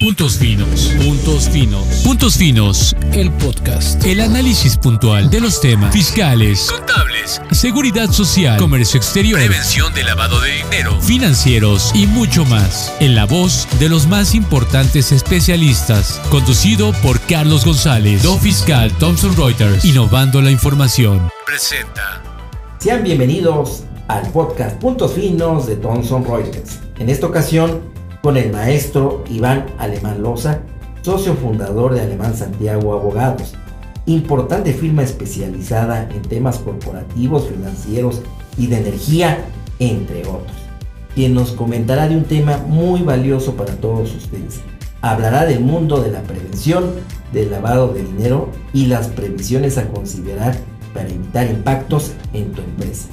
Puntos finos, puntos finos, puntos finos, el podcast, el análisis puntual de los temas. Fiscales, contables, seguridad social, comercio exterior, prevención de lavado de dinero, financieros. Y mucho más. En la voz de los más importantes especialistas, conducido por Carlos González, do fiscal Thomson Reuters, innovando la información. Presenta. Sean bienvenidos al podcast Puntos Finos de Thomson Reuters. En esta ocasión con el maestro Iván Alemán Loza, socio fundador de Alemán Santiago Abogados, importante firma especializada en temas corporativos, financieros y de energía, entre otros, quien nos comentará de un tema muy valioso para todos ustedes. Hablará del mundo de la prevención del lavado de dinero y las previsiones a considerar para evitar impactos en tu empresa.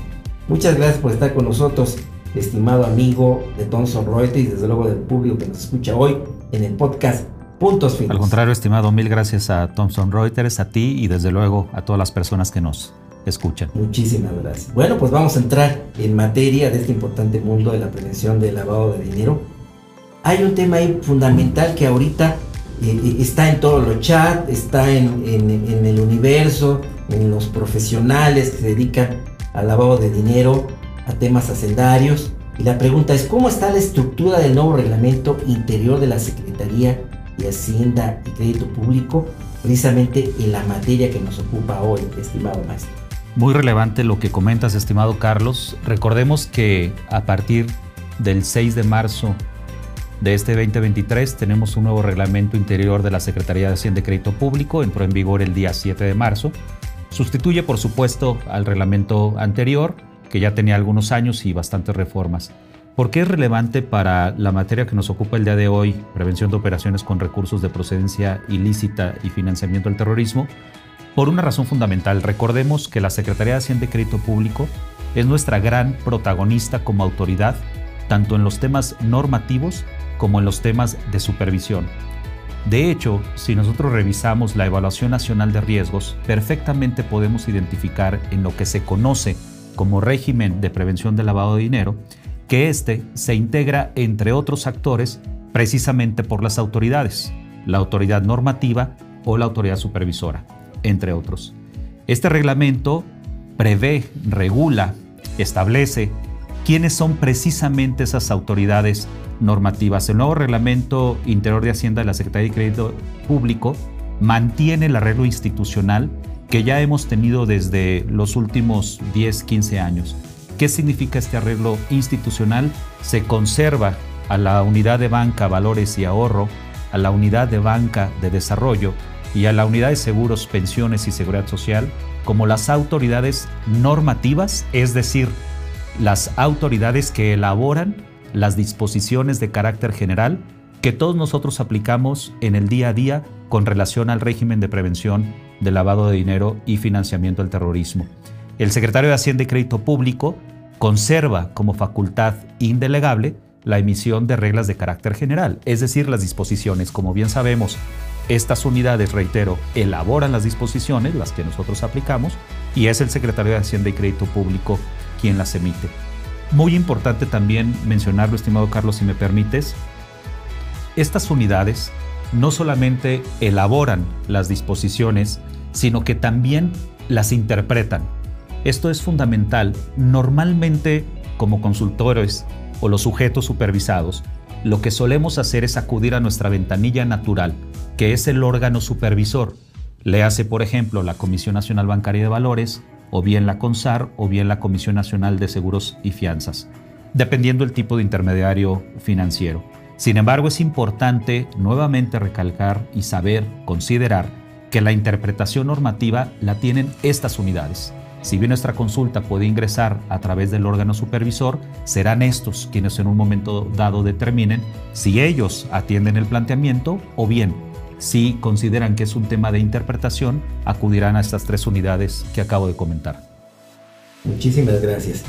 Muchas gracias por estar con nosotros estimado amigo de Thomson Reuters y desde luego del público que nos escucha hoy en el podcast Puntos Finos. Al contrario, estimado, mil gracias a Thomson Reuters, a ti y desde luego a todas las personas que nos escuchan. Muchísimas gracias. Bueno, pues vamos a entrar en materia de este importante mundo de la prevención del lavado de dinero. Hay un tema ahí fundamental que ahorita eh, eh, está en todos los chats, está en, en el universo, en los profesionales que se dedican al lavado de dinero a temas hacendarios. Y la pregunta es, ¿cómo está la estructura del nuevo reglamento interior de la Secretaría de Hacienda y Crédito Público, precisamente en la materia que nos ocupa hoy, estimado maestro? Muy relevante lo que comentas, estimado Carlos. Recordemos que a partir del 6 de marzo de este 2023 tenemos un nuevo reglamento interior de la Secretaría de Hacienda y Crédito Público, entró en vigor el día 7 de marzo. Sustituye, por supuesto, al reglamento anterior que ya tenía algunos años y bastantes reformas. ¿Por qué es relevante para la materia que nos ocupa el día de hoy, prevención de operaciones con recursos de procedencia ilícita y financiamiento del terrorismo? Por una razón fundamental, recordemos que la Secretaría de Hacienda y Crédito Público es nuestra gran protagonista como autoridad, tanto en los temas normativos como en los temas de supervisión. De hecho, si nosotros revisamos la Evaluación Nacional de Riesgos, perfectamente podemos identificar en lo que se conoce como régimen de prevención del lavado de dinero, que éste se integra entre otros actores precisamente por las autoridades, la autoridad normativa o la autoridad supervisora, entre otros. Este reglamento prevé, regula, establece quiénes son precisamente esas autoridades normativas. El nuevo reglamento interior de Hacienda de la Secretaría de Crédito Público mantiene el arreglo institucional que ya hemos tenido desde los últimos 10, 15 años. ¿Qué significa este arreglo institucional? Se conserva a la unidad de banca valores y ahorro, a la unidad de banca de desarrollo y a la unidad de seguros, pensiones y seguridad social como las autoridades normativas, es decir, las autoridades que elaboran las disposiciones de carácter general que todos nosotros aplicamos en el día a día con relación al régimen de prevención de lavado de dinero y financiamiento del terrorismo. El secretario de Hacienda y Crédito Público conserva como facultad indelegable la emisión de reglas de carácter general, es decir, las disposiciones. Como bien sabemos, estas unidades, reitero, elaboran las disposiciones, las que nosotros aplicamos, y es el secretario de Hacienda y Crédito Público quien las emite. Muy importante también mencionarlo, estimado Carlos, si me permites, estas unidades no solamente elaboran las disposiciones, sino que también las interpretan. Esto es fundamental. Normalmente, como consultores o los sujetos supervisados, lo que solemos hacer es acudir a nuestra ventanilla natural, que es el órgano supervisor. Le hace, por ejemplo, la Comisión Nacional Bancaria de Valores, o bien la CONSAR, o bien la Comisión Nacional de Seguros y Fianzas, dependiendo el tipo de intermediario financiero. Sin embargo, es importante nuevamente recalcar y saber, considerar que la interpretación normativa la tienen estas unidades. Si bien nuestra consulta puede ingresar a través del órgano supervisor, serán estos quienes en un momento dado determinen si ellos atienden el planteamiento o bien si consideran que es un tema de interpretación, acudirán a estas tres unidades que acabo de comentar. Muchísimas gracias.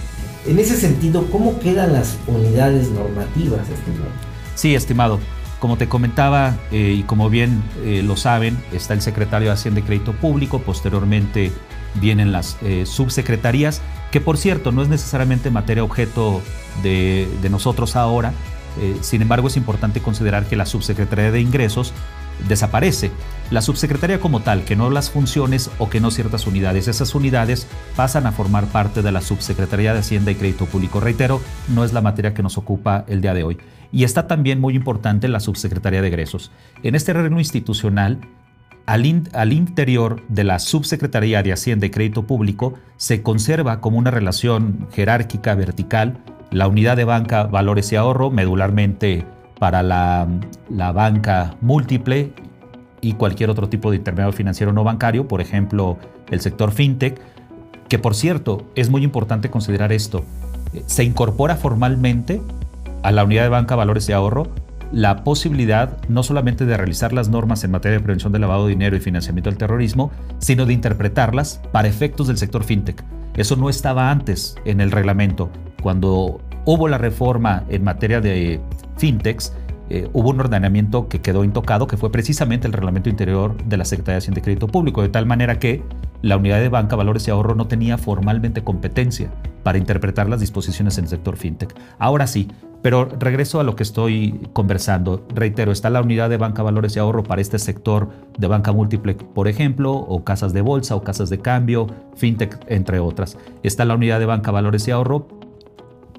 En ese sentido, ¿cómo quedan las unidades normativas, estimado? Sí, estimado. Como te comentaba eh, y como bien eh, lo saben, está el secretario de Hacienda y Crédito Público, posteriormente vienen las eh, subsecretarías, que por cierto no es necesariamente materia objeto de, nosotros ahora, sin embargo, es importante considerar que la Subsecretaría de Ingresos desaparece. La subsecretaría como tal, que no las funciones o que no ciertas unidades. Esas unidades pasan a formar parte de la Subsecretaría de Hacienda y Crédito Público. Reitero, no es la materia que nos ocupa el día de hoy. Y está también muy importante la Subsecretaría de Egresos. En este terreno institucional, al, al, interior de la Subsecretaría de Hacienda y Crédito Público se conserva como una relación jerárquica vertical la unidad de banca Valores y Ahorro, medularmente para la, banca múltiple y cualquier otro tipo de intermediario financiero no bancario, por ejemplo, el sector fintech, que por cierto, es muy importante considerar esto, se incorpora formalmente a la unidad de banca valores y ahorro la posibilidad no solamente de realizar las normas en materia de prevención del lavado de dinero y financiamiento del terrorismo, sino de interpretarlas para efectos del sector fintech. Eso no estaba antes en el reglamento. Cuando hubo la reforma en materia de fintechs, eh, hubo un ordenamiento que quedó intocado, que fue precisamente el reglamento interior de la Secretaría de Hacienda y Crédito Público, de tal manera que la unidad de banca, valores y ahorro no tenía formalmente competencia para interpretar las disposiciones en el sector fintech. Ahora sí, pero regreso a lo que estoy conversando. Reitero, está la unidad de banca, valores y ahorro para este sector de banca múltiple, por ejemplo, o casas de bolsa o casas de cambio, fintech, entre otras. Está la unidad de banca, valores y ahorro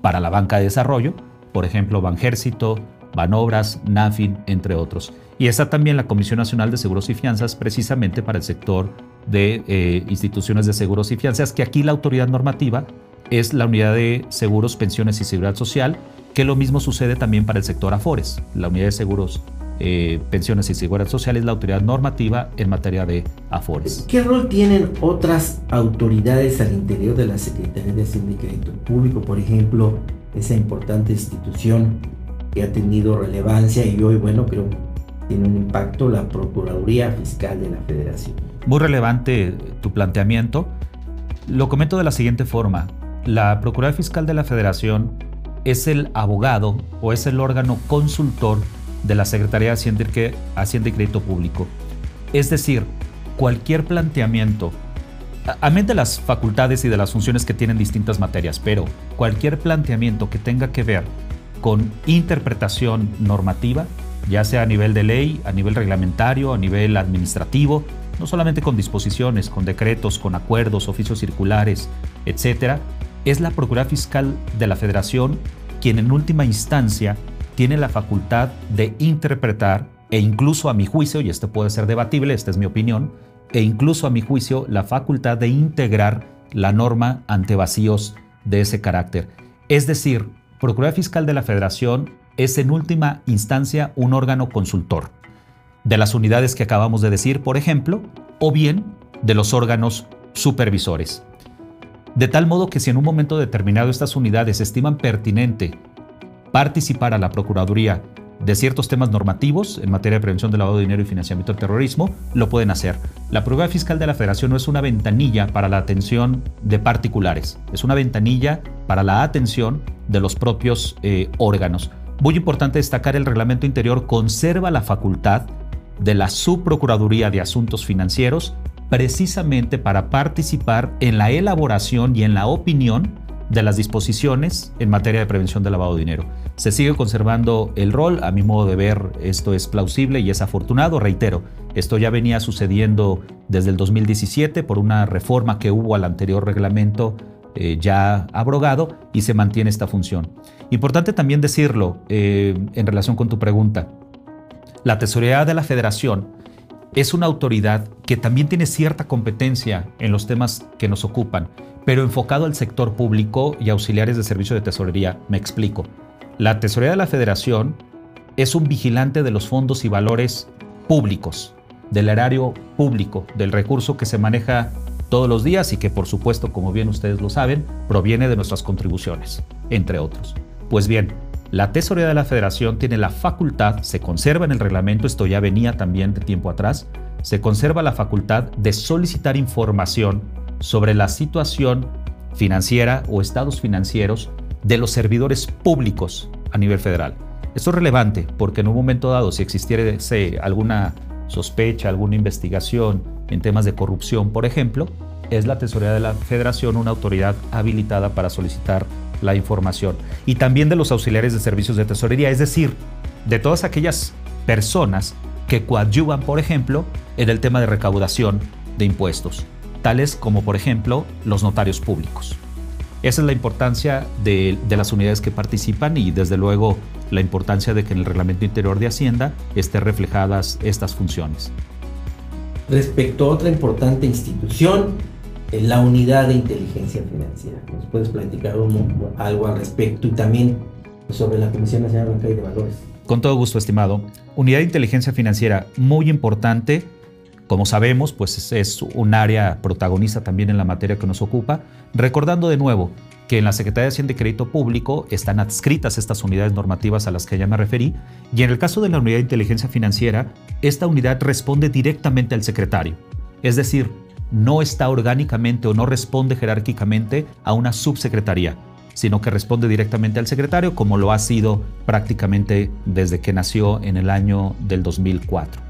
para la banca de desarrollo, por ejemplo, Banjército, Banobras, NAFIN, entre otros. Y está también la Comisión Nacional de Seguros y Fianzas, precisamente para el sector de eh, instituciones de seguros y fianzas, que aquí la autoridad normativa es la Unidad de Seguros, Pensiones y Seguridad Social, que lo mismo sucede también para el sector AFORES. La Unidad de Seguros, eh, Pensiones y Seguridad Social es la autoridad normativa en materia de AFORES. ¿Qué rol tienen otras autoridades al interior de la Secretaría de Hacienda y Crédito Público? Por ejemplo, esa importante institución que ha tenido relevancia y hoy, bueno, creo tiene un impacto la Procuraduría Fiscal de la Federación. Muy relevante tu planteamiento. Lo comento de la siguiente forma. La Procuraduría Fiscal de la Federación es el abogado o es el órgano consultor de la Secretaría de Hacienda y Crédito Público. Es decir, cualquier planteamiento amén de las facultades y de las funciones que tienen distintas materias, pero cualquier planteamiento que tenga que ver con interpretación normativa, ya sea a nivel de ley, a nivel reglamentario, a nivel administrativo, no solamente con disposiciones, con decretos, con acuerdos, oficios circulares, etcétera, es la Procuraduría Fiscal de la Federación quien en última instancia tiene la facultad de interpretar e incluso a mi juicio, y esto puede ser debatible, esta es mi opinión, e incluso a mi juicio la facultad de integrar la norma ante vacíos de ese carácter. Es decir, Procuraduría Fiscal de la Federación es en última instancia un órgano consultor de las unidades que acabamos de decir, por ejemplo, o bien de los órganos supervisores. De tal modo que si en un momento determinado estas unidades estiman pertinente participar a la Procuraduría de ciertos temas normativos en materia de prevención del lavado de dinero y financiamiento del terrorismo, lo pueden hacer. La prueba fiscal de la federación no es una ventanilla para la atención de particulares, es una ventanilla para la atención de los propios eh, órganos. Muy importante destacar, el reglamento interior conserva la facultad de la Subprocuraduría de Asuntos Financieros precisamente para participar en la elaboración y en la opinión de las disposiciones en materia de prevención del lavado de dinero. Se sigue conservando el rol, a mi modo de ver esto es plausible y es afortunado, reitero, esto ya venía sucediendo desde el 2017 por una reforma que hubo al anterior reglamento eh, ya abrogado y se mantiene esta función. Importante también decirlo eh, en relación con tu pregunta, la Tesorería de la Federación es una autoridad que también tiene cierta competencia en los temas que nos ocupan pero enfocado al sector público y auxiliares de servicio de tesorería. Me explico. La Tesorería de la Federación es un vigilante de los fondos y valores públicos, del erario público, del recurso que se maneja todos los días y que por supuesto, como bien ustedes lo saben, proviene de nuestras contribuciones, entre otros. Pues bien, la Tesorería de la Federación tiene la facultad, se conserva en el reglamento, esto ya venía también de tiempo atrás, se conserva la facultad de solicitar información sobre la situación financiera o estados financieros de los servidores públicos a nivel federal. Esto es relevante porque en un momento dado, si existiera alguna sospecha, alguna investigación en temas de corrupción, por ejemplo, es la Tesorería de la Federación una autoridad habilitada para solicitar la información. Y también de los auxiliares de servicios de tesorería, es decir, de todas aquellas personas que coadyuvan, por ejemplo, en el tema de recaudación de impuestos, tales como, por ejemplo, los notarios públicos. Esa es la importancia de, las unidades que participan y desde luego la importancia de que en el reglamento interior de Hacienda estén reflejadas estas funciones. Respecto a otra importante institución, la unidad de inteligencia financiera. ¿Nos puedes platicar algo al respecto y también sobre la Comisión Nacional Bancaria de Valores? Con todo gusto, estimado. Unidad de inteligencia financiera muy importante. Como sabemos, pues es un área protagonista también en la materia que nos ocupa. Recordando de nuevo que en la Secretaría de Hacienda y Crédito Público están adscritas estas unidades normativas a las que ya me referí, y en el caso de la unidad de inteligencia financiera, esta unidad responde directamente al secretario. Es decir, no está orgánicamente o no responde jerárquicamente a una subsecretaría, sino que responde directamente al secretario como lo ha sido prácticamente desde que nació en el año del 2004.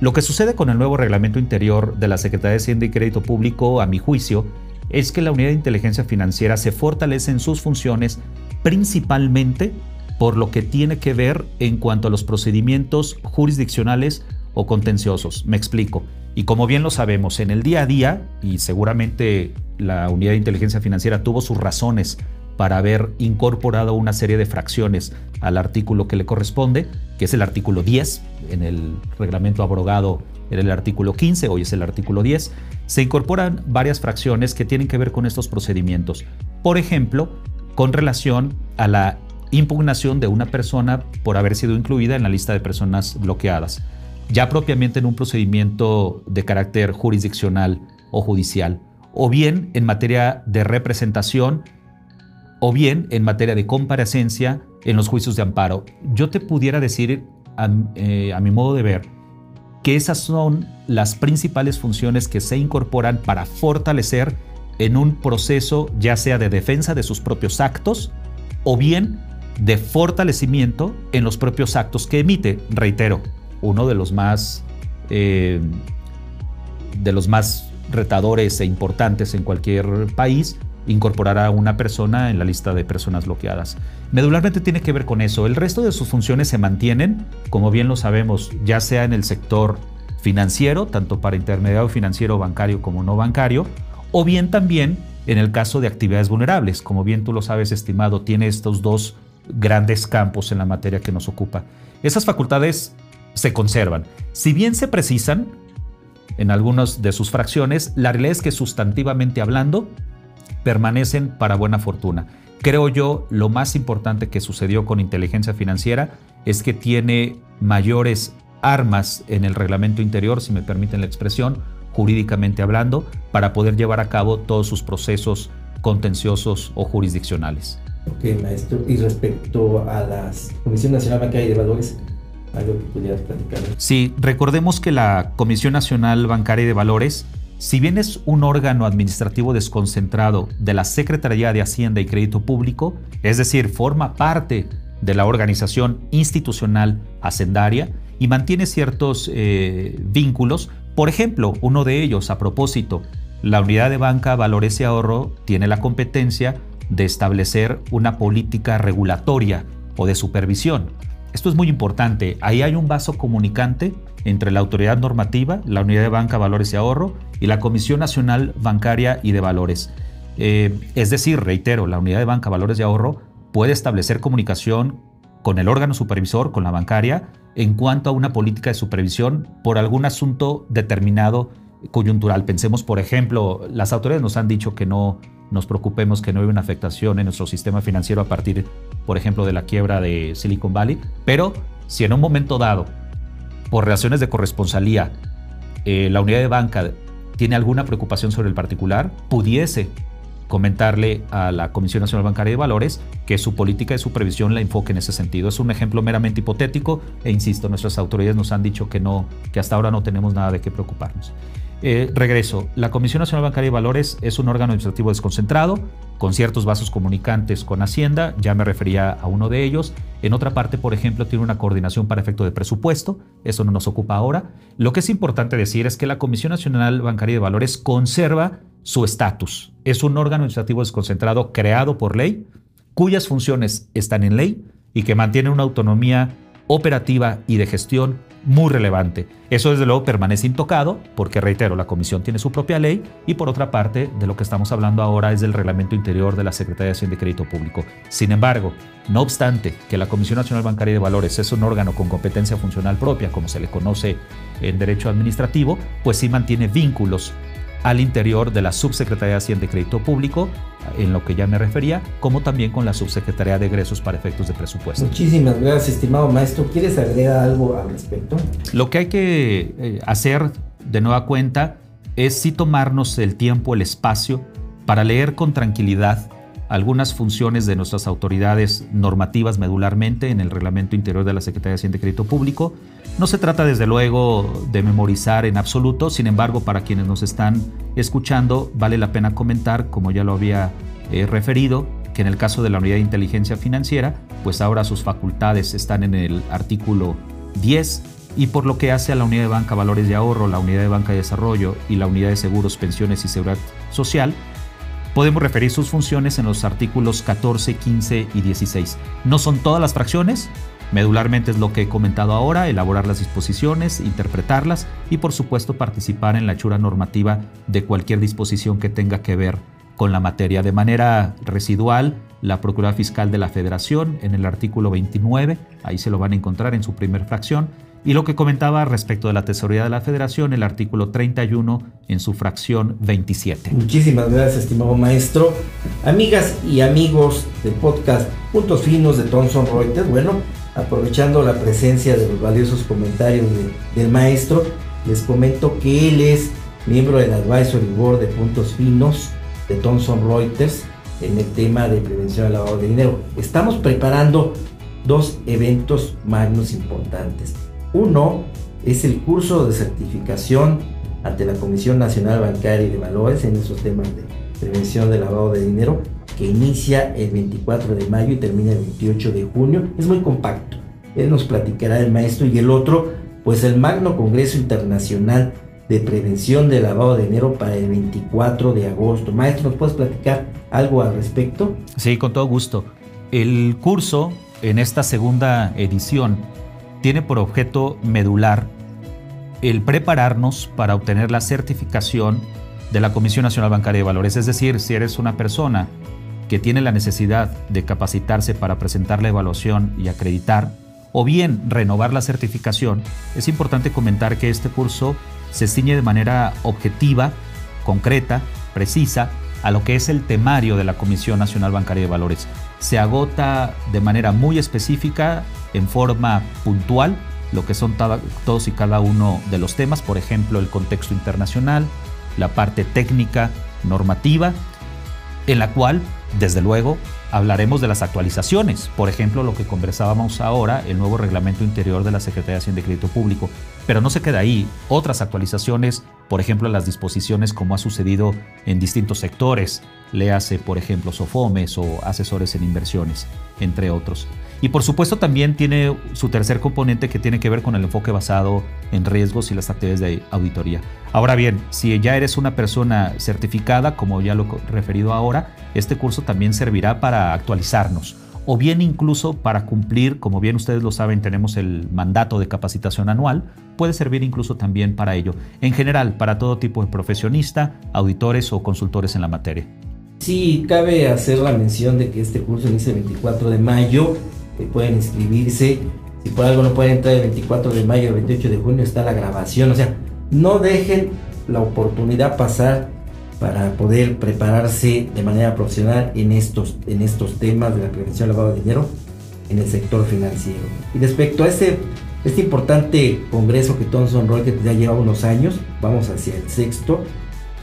Lo que sucede con el nuevo reglamento interior de la Secretaría de Hacienda y Crédito Público, a mi juicio, es que la unidad de inteligencia financiera se fortalece en sus funciones principalmente por lo que tiene que ver en cuanto a los procedimientos jurisdiccionales o contenciosos. Me explico. Y como bien lo sabemos, en el día a día, y seguramente la unidad de inteligencia financiera tuvo sus razones para haber incorporado una serie de fracciones al artículo que le corresponde, que es el artículo 10, en el reglamento abrogado era el artículo 15, hoy es el artículo 10, se incorporan varias fracciones que tienen que ver con estos procedimientos. Por ejemplo, con relación a la impugnación de una persona por haber sido incluida en la lista de personas bloqueadas ya propiamente en un procedimiento de carácter jurisdiccional o judicial, o bien en materia de representación, o bien en materia de comparecencia en los juicios de amparo. Yo te pudiera decir, a, eh, mi modo de ver, que esas son las principales funciones que se incorporan para fortalecer en un proceso ya sea de defensa de sus propios actos o bien de fortalecimiento en los propios actos que emite. Reitero, uno de los más, eh, de los más retadores e importantes en cualquier país, incorporar a una persona en la lista de personas bloqueadas. Medularmente tiene que ver con eso. El resto de sus funciones se mantienen, como bien lo sabemos, ya sea en el sector financiero, tanto para intermediario financiero bancario como no bancario, o bien también en el caso de actividades vulnerables. Como bien tú lo sabes, estimado, tiene estos dos grandes campos en la materia que nos ocupa. Esas facultades se conservan. Si bien se precisan en algunas de sus fracciones, la realidad es que sustantivamente hablando permanecen para buena fortuna. Creo yo lo más importante que sucedió con inteligencia financiera es que tiene mayores armas en el reglamento interior, si me permiten la expresión, jurídicamente hablando, para poder llevar a cabo todos sus procesos contenciosos o jurisdiccionales. Ok, maestro. Y respecto a la Comisión Nacional Bancaria de Valores, algo que pudieras platicar. Sí, recordemos que la Comisión Nacional Bancaria de Valores, si bien es un órgano administrativo desconcentrado de la Secretaría de Hacienda y Crédito Público, es decir, forma parte de la organización institucional hacendaria y mantiene ciertos eh, vínculos. Por ejemplo, uno de ellos, a propósito, la unidad de banca Valores y Ahorro tiene la competencia de establecer una política regulatoria o de supervisión. Esto es muy importante. Ahí hay un vaso comunicante entre la autoridad normativa, la Unidad de Banca, Valores y Ahorro y la Comisión Nacional Bancaria y de Valores. Eh, es decir, reitero, la Unidad de Banca, Valores y Ahorro puede establecer comunicación con el órgano supervisor, con la bancaria, en cuanto a una política de supervisión por algún asunto determinado coyuntural. Pensemos, por ejemplo, las autoridades nos han dicho que no nos preocupemos que no haya una afectación en nuestro sistema financiero a partir, por ejemplo, de la quiebra de Silicon Valley, pero si en un momento dado, por relaciones de corresponsalía, eh, la unidad de banca tiene alguna preocupación sobre el particular, pudiese comentarle a la Comisión Nacional Bancaria de Valores que su política de supervisión la enfoque en ese sentido. Es un ejemplo meramente hipotético e insisto, nuestras autoridades nos han dicho que no, que hasta ahora no tenemos nada de qué preocuparnos. Eh, regreso, la Comisión Nacional Bancaria de Valores es un órgano administrativo desconcentrado, con ciertos vasos comunicantes con Hacienda, ya me refería a uno de ellos. En otra parte, por ejemplo, tiene una coordinación para efecto de presupuesto, eso no nos ocupa ahora. Lo que es importante decir es que la Comisión Nacional Bancaria de Valores conserva su estatus. Es un órgano administrativo desconcentrado creado por ley, cuyas funciones están en ley y que mantienen una autonomía operativa y de gestión muy relevante. Eso desde luego permanece intocado porque, reitero, la Comisión tiene su propia ley y por otra parte, de lo que estamos hablando ahora es del reglamento interior de la Secretaría de Hacienda y Crédito Público. Sin embargo, no obstante que la Comisión Nacional Bancaria de Valores es un órgano con competencia funcional propia, como se le conoce en derecho administrativo, pues sí mantiene vínculos al interior de la Subsecretaría de Hacienda y Crédito Público, en lo que ya me refería, como también con la Subsecretaría de Egresos para efectos de presupuesto. Muchísimas gracias, estimado maestro. ¿Quieres agregar algo al respecto? Lo que hay que eh, hacer de nueva cuenta es sí tomarnos el tiempo, el espacio, para leer con tranquilidad algunas funciones de nuestras autoridades normativas medularmente en el reglamento interior de la Secretaría de Hacienda y Crédito Público. No se trata desde luego de memorizar en absoluto, sin embargo para quienes nos están escuchando vale la pena comentar, como ya lo había eh, referido, que en el caso de la Unidad de Inteligencia Financiera, pues ahora sus facultades están en el artículo 10 y por lo que hace a la Unidad de Banca Valores de Ahorro, la Unidad de Banca de Desarrollo y la Unidad de Seguros, Pensiones y Seguridad Social, podemos referir sus funciones en los artículos 14, 15 y 16. No son todas las fracciones, medularmente es lo que he comentado ahora, elaborar las disposiciones, interpretarlas y por supuesto participar en la hechura normativa de cualquier disposición que tenga que ver con la materia. De manera residual, la Procuraduría Fiscal de la Federación en el artículo 29, ahí se lo van a encontrar en su primer fracción, y lo que comentaba respecto de la tesorería de la Federación, el artículo 31 en su fracción 27. Muchísimas gracias, estimado maestro. Amigas y amigos del podcast Puntos Finos de Thomson Reuters, bueno, aprovechando la presencia de los valiosos comentarios del maestro, les comento que él es miembro del Advisory Board de Puntos Finos de Thomson Reuters en el tema de prevención del lavado de dinero. Estamos preparando dos eventos magnos importantes. Uno es el curso de certificación ante la Comisión Nacional Bancaria y de Valores en esos temas de prevención del lavado de dinero que inicia el 24 de mayo y termina el 28 de junio. Es muy compacto. Él nos platicará el maestro y el otro, pues el Magno Congreso Internacional de Prevención del Lavado de Dinero para el 24 de agosto. Maestro, ¿nos puedes platicar algo al respecto? Sí, con todo gusto. El curso en esta segunda edición tiene por objeto medular el prepararnos para obtener la certificación de la Comisión Nacional Bancaria de Valores. Es decir, si eres una persona que tiene la necesidad de capacitarse para presentar la evaluación y acreditar, o bien renovar la certificación, es importante comentar que este curso se ciñe de manera objetiva, concreta, precisa, a lo que es el temario de la Comisión Nacional Bancaria de Valores. Se agota de manera muy específica en forma puntual lo que son todos y cada uno de los temas, por ejemplo, el contexto internacional, la parte técnica, normativa, en la cual, desde luego, hablaremos de las actualizaciones, por ejemplo, lo que conversábamos ahora, el nuevo reglamento interior de la Secretaría de Hacienda y Crédito Público. Pero no se queda ahí, otras actualizaciones, por ejemplo, las disposiciones como ha sucedido en distintos sectores, le hace, por ejemplo, SOFOMES o asesores en inversiones, entre otros. Y por supuesto también tiene su tercer componente que tiene que ver con el enfoque basado en riesgos y las actividades de auditoría. Ahora bien, si ya eres una persona certificada, como ya lo he referido ahora, este curso también servirá para actualizarnos o bien incluso para cumplir, como bien ustedes lo saben, tenemos el mandato de capacitación anual, puede servir incluso también para ello, en general, para todo tipo de profesionista, auditores o consultores en la materia. Sí, cabe hacer la mención de que este curso inicia el 24 de mayo pueden inscribirse. Si por algo no pueden entrar el 24 de mayo, el 28 de junio está la grabación. O sea, no dejen la oportunidad pasar para poder prepararse de manera profesional en estos, en estos temas de la prevención del lavado de dinero en el sector financiero. Y respecto a este, este importante congreso que Thomson Reuters ya lleva unos años, vamos hacia el sexto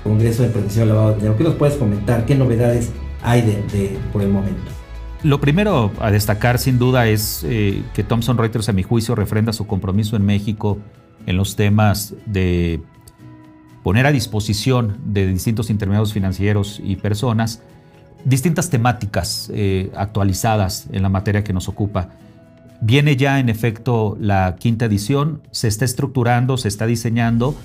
congreso de prevención del lavado de dinero. ¿Qué nos puedes comentar? ¿Qué novedades hay de por el momento? Lo primero a destacar sin duda es eh, que Thomson Reuters a mi juicio refrenda su compromiso en México en los temas de poner a disposición de distintos intermediarios financieros y personas distintas temáticas eh, actualizadas en la materia que nos ocupa. Viene ya en efecto la quinta edición, se está estructurando, se está diseñando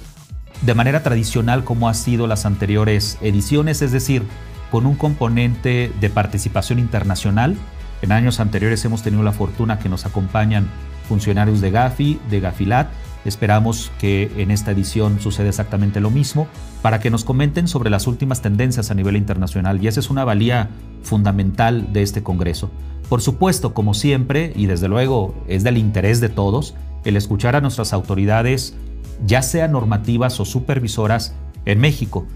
de manera tradicional como ha sido las anteriores ediciones, es decir, con un componente de participación internacional. En años anteriores hemos tenido la fortuna que nos acompañan funcionarios de Gafi, de Gafilat. Esperamos que en esta edición suceda exactamente lo mismo para que nos comenten sobre las últimas tendencias a nivel internacional y esa es una valía fundamental de este Congreso. Por supuesto, como siempre, y desde luego es del interés de todos, el escuchar a nuestras autoridades, ya sean normativas o supervisoras, en México.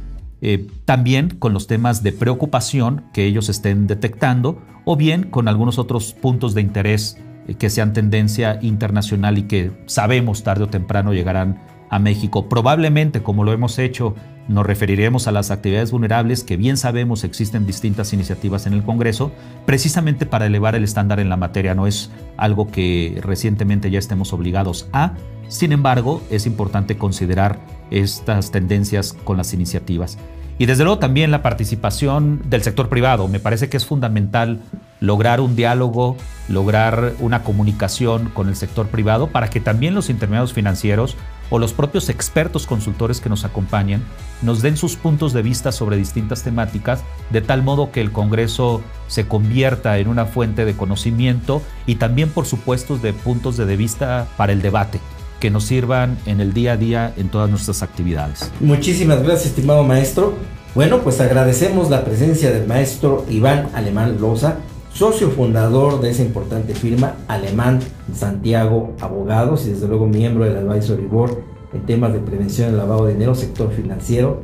Eh, también con los temas de preocupación que ellos estén detectando o bien con algunos otros puntos de interés eh, que sean tendencia internacional y que sabemos tarde o temprano llegarán a México. Probablemente, como lo hemos hecho, nos referiremos a las actividades vulnerables que bien sabemos existen distintas iniciativas en el Congreso, precisamente para elevar el estándar en la materia. No es algo que recientemente ya estemos obligados a. Sin embargo, es importante considerar estas tendencias con las iniciativas. Y desde luego también la participación del sector privado. Me parece que es fundamental lograr un diálogo, lograr una comunicación con el sector privado para que también los intermediarios financieros o los propios expertos consultores que nos acompañan nos den sus puntos de vista sobre distintas temáticas, de tal modo que el Congreso se convierta en una fuente de conocimiento y también, por supuesto, de puntos de vista para el debate que nos sirvan en el día a día en todas nuestras actividades. Muchísimas gracias, estimado maestro. Bueno, pues agradecemos la presencia del maestro Iván Alemán Loza, socio fundador de esa importante firma Alemán Santiago Abogados y desde luego miembro del Advisory Board en temas de prevención del lavado de dinero, sector financiero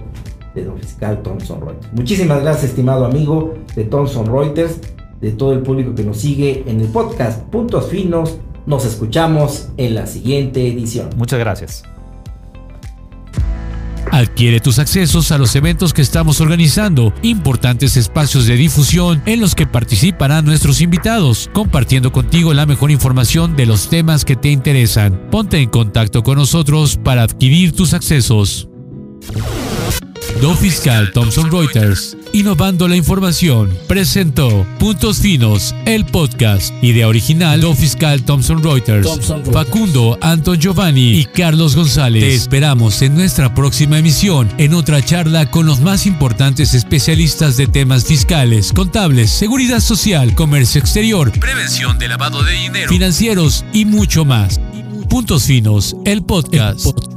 de lo fiscal Thomson Reuters. Muchísimas gracias, estimado amigo de Thomson Reuters, de todo el público que nos sigue en el podcast Puntos Finos. Nos escuchamos en la siguiente edición. Muchas gracias. Adquiere tus accesos a los eventos que estamos organizando, importantes espacios de difusión en los que participarán nuestros invitados, compartiendo contigo la mejor información de los temas que te interesan. Ponte en contacto con nosotros para adquirir tus accesos. Do Fiscal Thomson Reuters, innovando la información, presentó Puntos Finos, el podcast, idea original Do Fiscal Thomson Reuters, Facundo, Anton Giovanni y Carlos González. Te esperamos en nuestra próxima emisión, en otra charla con los más importantes especialistas de temas fiscales, contables, seguridad social, comercio exterior, prevención de lavado de dinero, financieros y mucho más. Puntos Finos, el podcast.